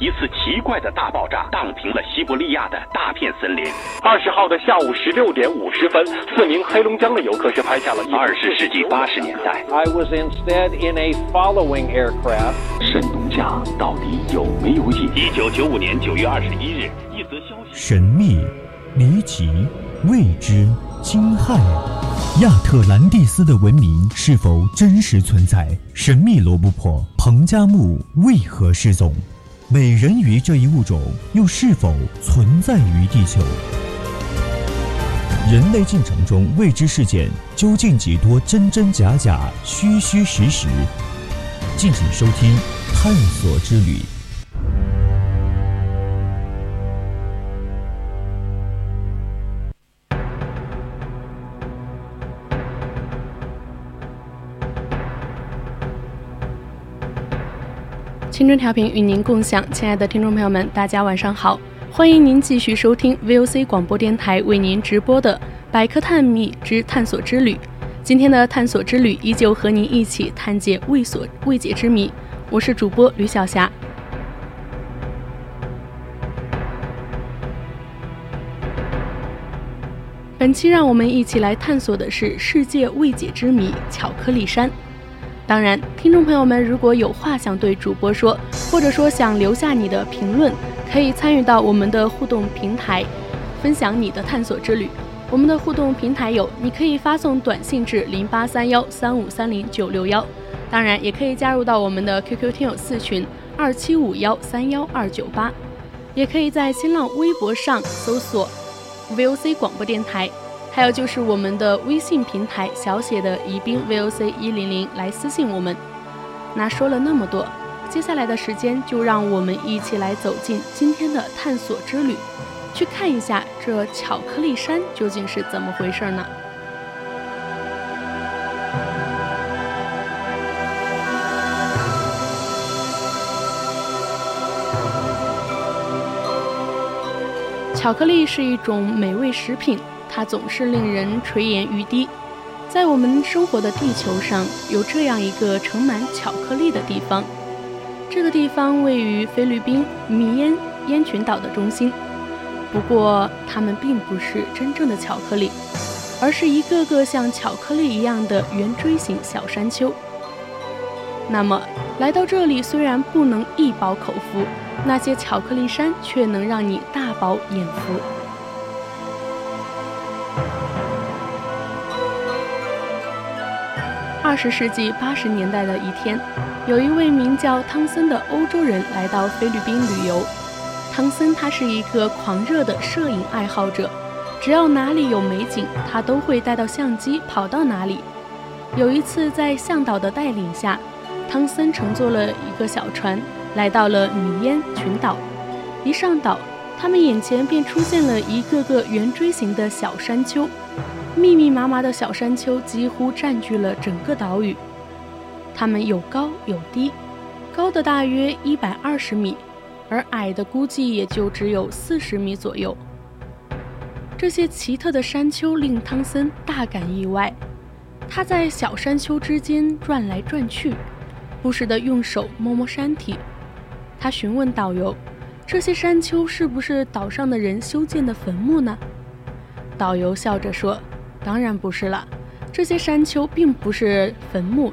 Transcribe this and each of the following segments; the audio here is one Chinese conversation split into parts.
一次奇怪的大爆炸荡平了西伯利亚的大片森林。二十号的下午十六点五十分，四名黑龙江的游客是拍下了二十世纪八十年代。I was instead in a following aircraft。神农架到底有没有瘾？一九九五年九月二十一日，一则消息：神秘、离奇、未知、惊骇。亚特兰蒂斯的文明是否真实存在？神秘罗布泊彭加木为何失踪？美人鱼这一物种又是否存在于地球？人类进程中未知事件究竟几多真真假假、虚虚实实？敬请收听《探索之旅》。青春调频与您共享，亲爱的听众朋友们，大家晚上好！欢迎您继续收听 VOC 广播电台为您直播的《百科探秘之探索之旅》。今天的探索之旅依旧和您一起探解未所未解之谜。我是主播吕小霞。本期让我们一起来探索的是世界未解之谜——巧克力山。当然，听众朋友们如果有话想对主播说，或者说想留下你的评论，可以参与到我们的互动平台，分享你的探索之旅。我们的互动平台有，你可以发送短信至零八三幺三五三零九六幺，当然也可以加入到我们的 QQ 听友四群二七五幺三幺二九八，也可以在新浪微博上搜索 VOC 广播电台。还有就是我们的微信平台小写的宜宾 VOC 一零零来私信我们。那说了那么多，接下来的时间就让我们一起来走进今天的探索之旅，去看一下这巧克力山究竟是怎么回事呢？巧克力是一种美味食品。它总是令人垂涎欲滴。在我们生活的地球上，有这样一个盛满巧克力的地方。这个地方位于菲律宾米烟烟群岛的中心。不过，它们并不是真正的巧克力，而是一个个像巧克力一样的圆锥形小山丘。那么，来到这里虽然不能一饱口福，那些巧克力山却能让你大饱眼福。二十世纪八十年代的一天，有一位名叫汤森的欧洲人来到菲律宾旅游。汤森他是一个狂热的摄影爱好者，只要哪里有美景，他都会带到相机跑到哪里。有一次，在向导的带领下，汤森乘坐了一个小船，来到了米烟群岛。一上岛，他们眼前便出现了一个个圆锥形的小山丘。密密麻麻的小山丘几乎占据了整个岛屿，它们有高有低，高的大约一百二十米，而矮的估计也就只有四十米左右。这些奇特的山丘令汤森大感意外，他在小山丘之间转来转去，不时地用手摸摸山体。他询问导游：“这些山丘是不是岛上的人修建的坟墓呢？”导游笑着说。当然不是了，这些山丘并不是坟墓，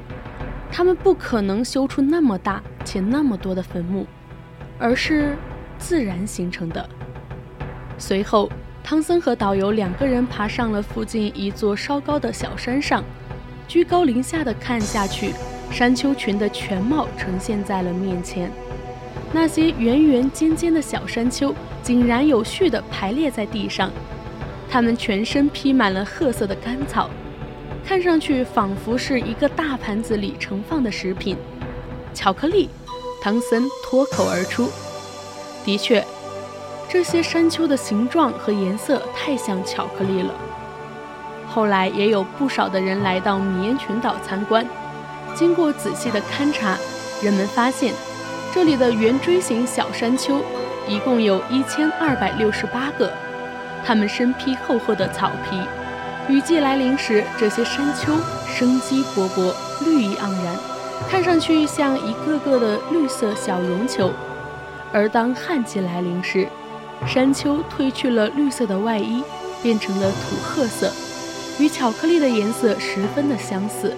他们不可能修出那么大且那么多的坟墓，而是自然形成的。随后，汤森和导游两个人爬上了附近一座稍高的小山上，居高临下的看下去，山丘群的全貌呈现在了面前。那些圆圆尖尖的小山丘井然有序地排列在地上。它们全身披满了褐色的干草，看上去仿佛是一个大盘子里盛放的食品——巧克力。唐森脱口而出：“的确，这些山丘的形状和颜色太像巧克力了。”后来也有不少的人来到米烟群岛参观，经过仔细的勘察，人们发现这里的圆锥形小山丘一共有一千二百六十八个。它们身披厚厚的草皮，雨季来临时，这些山丘生机勃勃，绿意盎然，看上去像一个个的绿色小绒球。而当旱季来临时，山丘褪去了绿色的外衣，变成了土褐色，与巧克力的颜色十分的相似，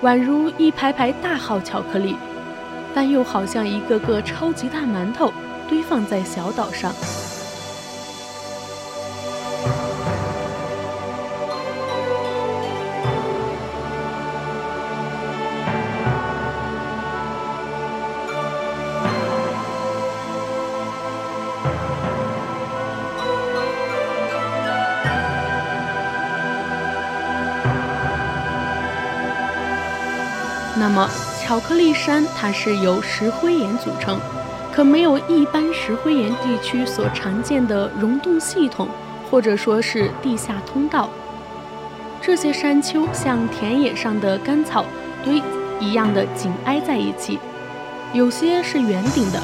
宛如一排排大号巧克力，但又好像一个个超级大馒头堆放在小岛上。那么，巧克力山它是由石灰岩组成，可没有一般石灰岩地区所常见的溶洞系统，或者说是地下通道。这些山丘像田野上的干草堆一样的紧挨在一起，有些是圆顶的，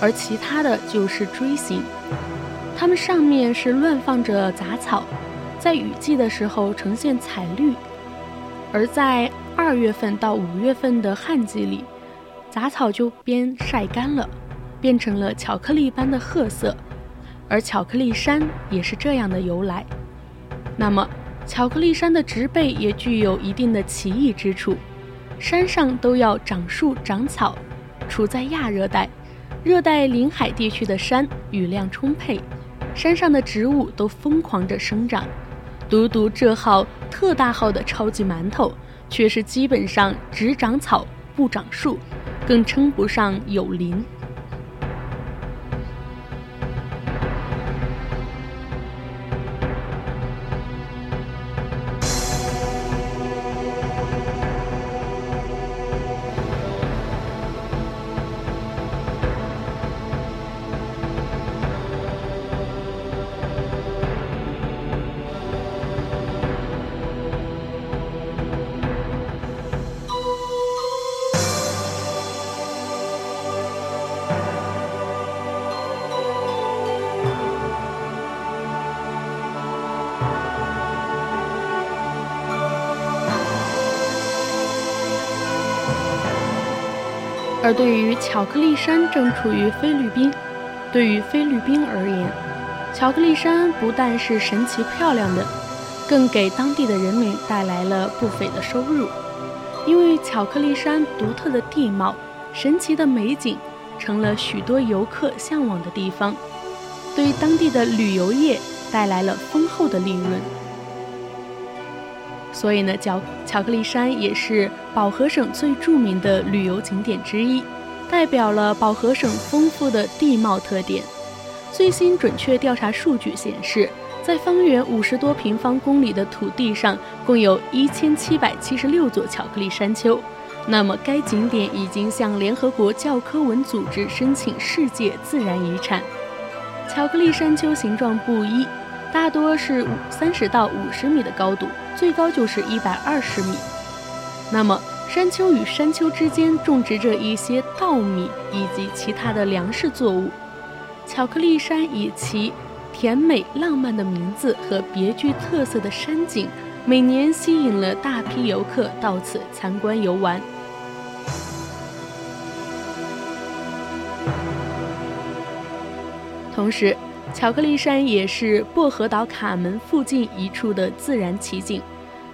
而其他的就是锥形。它们上面是乱放着杂草，在雨季的时候呈现彩绿，而在二月份到五月份的旱季里，杂草就边晒干了，变成了巧克力般的褐色，而巧克力山也是这样的由来。那么，巧克力山的植被也具有一定的奇异之处，山上都要长树长草。处在亚热带、热带临海地区的山雨量充沛，山上的植物都疯狂着生长，独独这号特大号的超级馒头。却是基本上只长草不长树，更称不上有林。而对于巧克力山正处于菲律宾，对于菲律宾而言，巧克力山不但是神奇漂亮的，更给当地的人民带来了不菲的收入。因为巧克力山独特的地貌、神奇的美景，成了许多游客向往的地方，对当地的旅游业带来了丰厚的利润。所以呢，巧巧克力山也是保和省最著名的旅游景点之一，代表了保和省丰富的地貌特点。最新准确调查数据显示，在方圆五十多平方公里的土地上，共有一千七百七十六座巧克力山丘。那么，该景点已经向联合国教科文组织申请世界自然遗产。巧克力山丘形状不一。大多是五三十到五十米的高度，最高就是一百二十米。那么，山丘与山丘之间种植着一些稻米以及其他的粮食作物。巧克力山以其甜美浪漫的名字和别具特色的山景，每年吸引了大批游客到此参观游玩。同时，巧克力山也是薄荷岛卡门附近一处的自然奇景，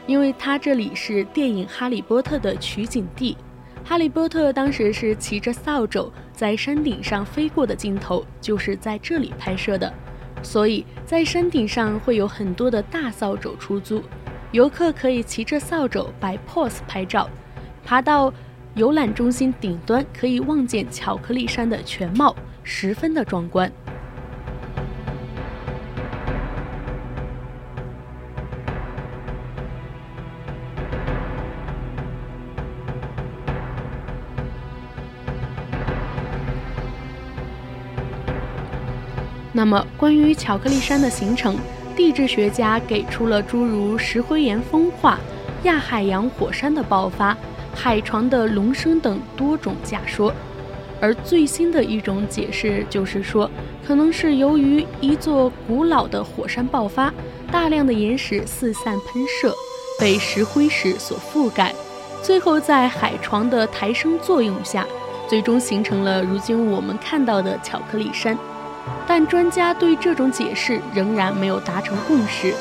因为它这里是电影《哈利波特》的取景地。哈利波特当时是骑着扫帚在山顶上飞过的镜头，就是在这里拍摄的，所以在山顶上会有很多的大扫帚出租，游客可以骑着扫帚摆 pose 拍照。爬到游览中心顶端，可以望见巧克力山的全貌，十分的壮观。那么，关于巧克力山的形成，地质学家给出了诸如石灰岩风化、亚海洋火山的爆发、海床的隆升等多种假说。而最新的一种解释就是说，可能是由于一座古老的火山爆发，大量的岩石四散喷射，被石灰石所覆盖，最后在海床的抬升作用下，最终形成了如今我们看到的巧克力山。但专家对这种解释仍然没有达成共识。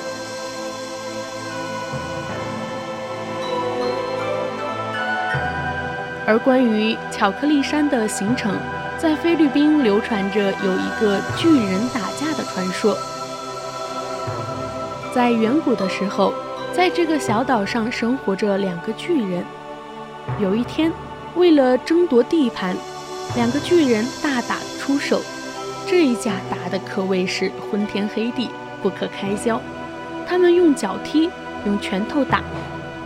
而关于巧克力山的形成，在菲律宾流传着有一个巨人打架的传说。在远古的时候，在这个小岛上生活着两个巨人。有一天，为了争夺地盘，两个巨人大打出手。这一架打的可谓是昏天黑地，不可开交。他们用脚踢，用拳头打，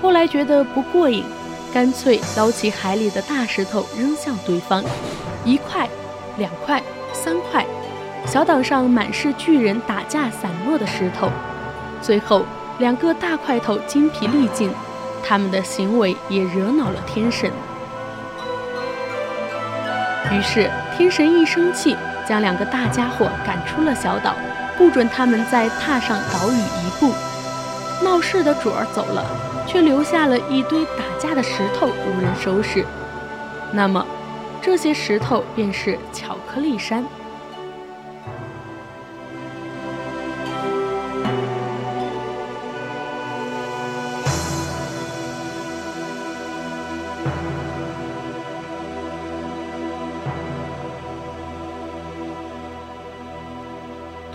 后来觉得不过瘾。干脆捞起海里的大石头扔向对方，一块、两块、三块，小岛上满是巨人打架散落的石头。最后，两个大块头精疲力尽，他们的行为也惹恼了天神。于是，天神一生气，将两个大家伙赶出了小岛，不准他们再踏上岛屿一步。闹事的主儿走了，却留下了一堆打架的石头，无人收拾。那么，这些石头便是巧克力山。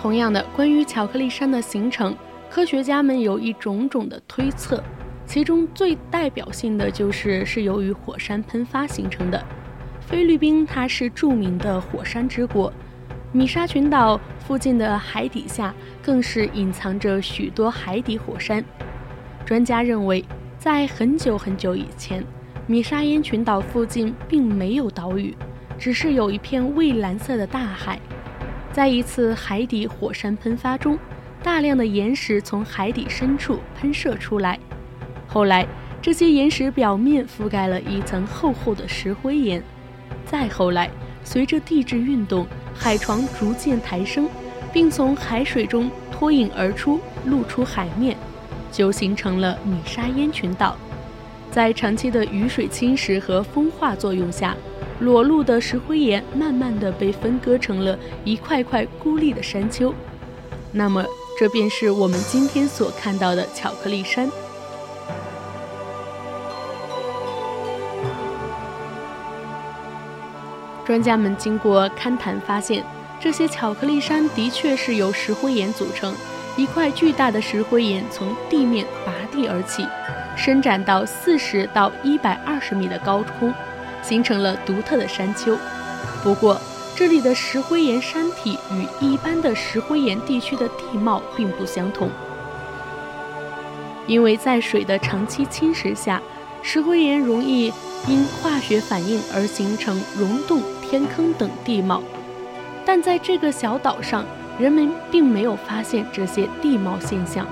同样的，关于巧克力山的形成。科学家们有一种种的推测，其中最代表性的就是是由于火山喷发形成的。菲律宾它是著名的火山之国，米沙群岛附近的海底下更是隐藏着许多海底火山。专家认为，在很久很久以前，米沙烟群岛附近并没有岛屿，只是有一片蔚蓝色的大海。在一次海底火山喷发中。大量的岩石从海底深处喷射出来，后来这些岩石表面覆盖了一层厚厚的石灰岩，再后来随着地质运动，海床逐渐抬升，并从海水中脱颖而出，露出海面，就形成了米沙烟群岛。在长期的雨水侵蚀和风化作用下，裸露的石灰岩慢慢的被分割成了一块块孤立的山丘。那么。这便是我们今天所看到的巧克力山。专家们经过勘探发现，这些巧克力山的确是由石灰岩组成。一块巨大的石灰岩从地面拔地而起，伸展到四十到一百二十米的高空，形成了独特的山丘。不过，这里的石灰岩山体与一般的石灰岩地区的地貌并不相同，因为在水的长期侵蚀下，石灰岩容易因化学反应而形成溶洞、天坑等地貌。但在这个小岛上，人们并没有发现这些地貌现象。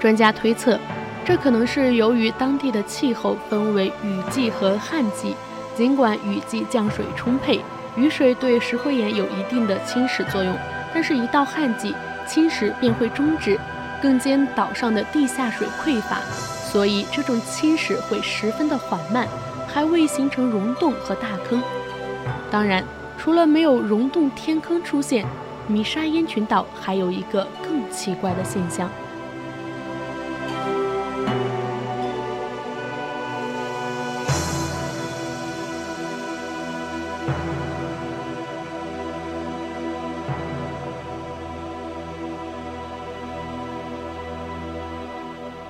专家推测，这可能是由于当地的气候分为雨季和旱季。尽管雨季降水充沛，雨水对石灰岩有一定的侵蚀作用，但是，一到旱季，侵蚀便会终止。更兼岛上的地下水匮乏，所以这种侵蚀会十分的缓慢，还未形成溶洞和大坑。当然，除了没有溶洞、天坑出现，米沙烟群岛还有一个更奇怪的现象。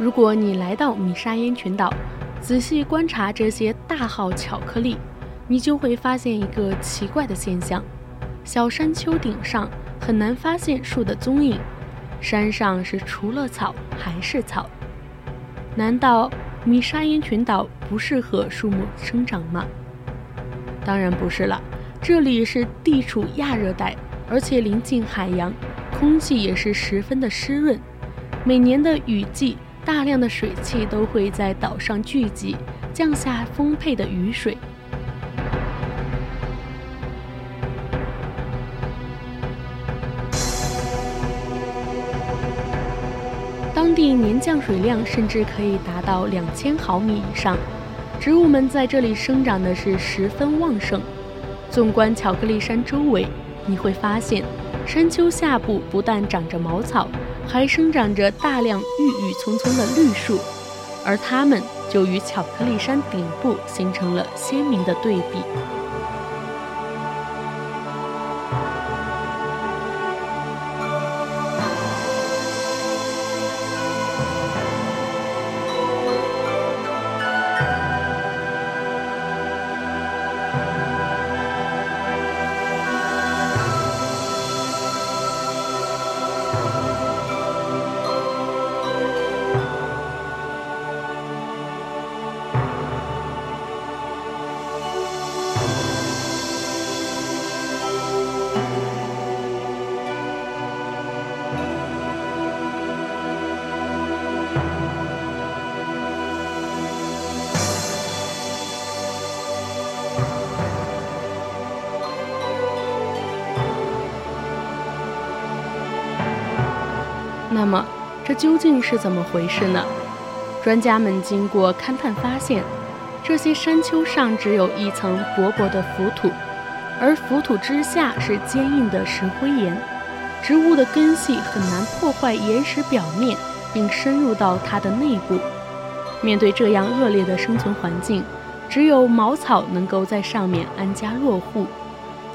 如果你来到米沙烟群岛，仔细观察这些大号巧克力，你就会发现一个奇怪的现象：小山丘顶上很难发现树的踪影，山上是除了草还是草。难道米沙烟群岛不适合树木生长吗？当然不是了，这里是地处亚热带，而且临近海洋，空气也是十分的湿润，每年的雨季。大量的水汽都会在岛上聚集，降下丰沛的雨水。当地年降水量甚至可以达到两千毫米以上，植物们在这里生长的是十分旺盛。纵观巧克力山周围，你会发现，山丘下部不但长着茅草，还生长着大量郁郁葱葱的绿树，而它们就与巧克力山顶部形成了鲜明的对比。这究竟是怎么回事呢？专家们经过勘探发现，这些山丘上只有一层薄薄的浮土，而浮土之下是坚硬的石灰岩。植物的根系很难破坏岩石表面，并深入到它的内部。面对这样恶劣的生存环境，只有茅草能够在上面安家落户。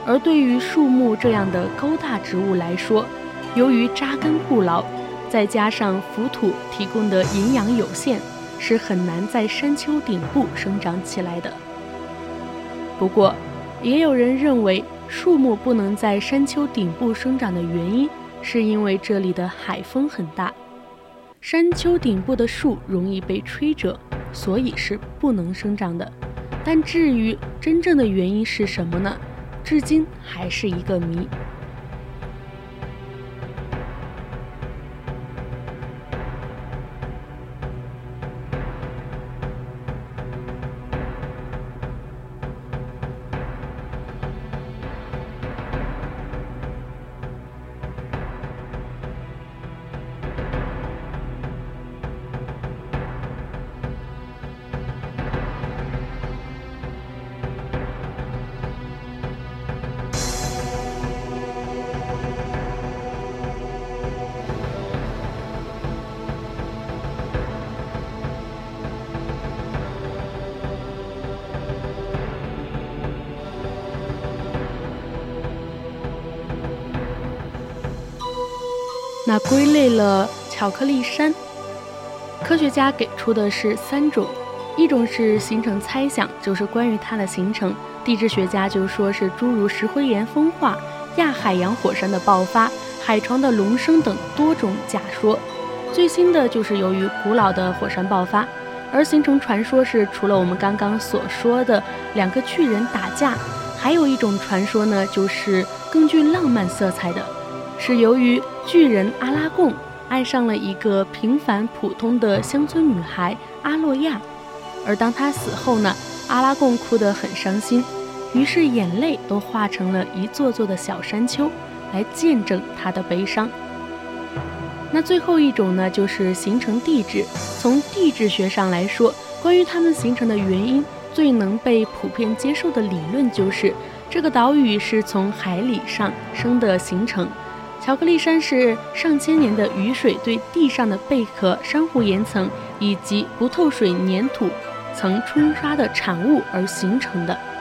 而对于树木这样的高大植物来说，由于扎根不牢，再加上浮土提供的营养有限，是很难在山丘顶部生长起来的。不过，也有人认为树木不能在山丘顶部生长的原因，是因为这里的海风很大，山丘顶部的树容易被吹折，所以是不能生长的。但至于真正的原因是什么呢？至今还是一个谜。那归类了巧克力山，科学家给出的是三种，一种是形成猜想，就是关于它的形成，地质学家就说是诸如石灰岩风化、亚海洋火山的爆发、海床的隆升等多种假说。最新的就是由于古老的火山爆发而形成传说，是除了我们刚刚所说的两个巨人打架，还有一种传说呢，就是更具浪漫色彩的。是由于巨人阿拉贡爱上了一个平凡普通的乡村女孩阿洛亚，而当他死后呢，阿拉贡哭得很伤心，于是眼泪都化成了一座座的小山丘，来见证他的悲伤。那最后一种呢，就是形成地质。从地质学上来说，关于它们形成的原因，最能被普遍接受的理论就是这个岛屿是从海里上升的形成。巧克力山是上千年的雨水对地上的贝壳、珊瑚岩层以及不透水粘土层冲刷的产物而形成的。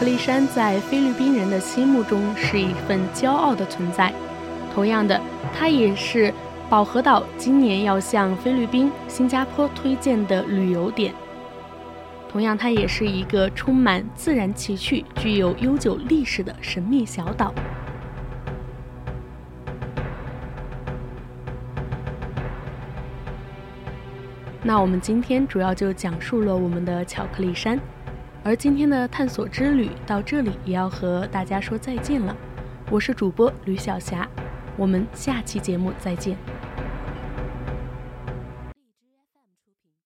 克力山在菲律宾人的心目中是一份骄傲的存在。同样的，它也是宝和岛今年要向菲律宾、新加坡推荐的旅游点。同样，它也是一个充满自然奇趣、具有悠久历史的神秘小岛。那我们今天主要就讲述了我们的巧克力山。而今天的探索之旅到这里也要和大家说再见了。我是主播吕小霞，我们下期节目再见。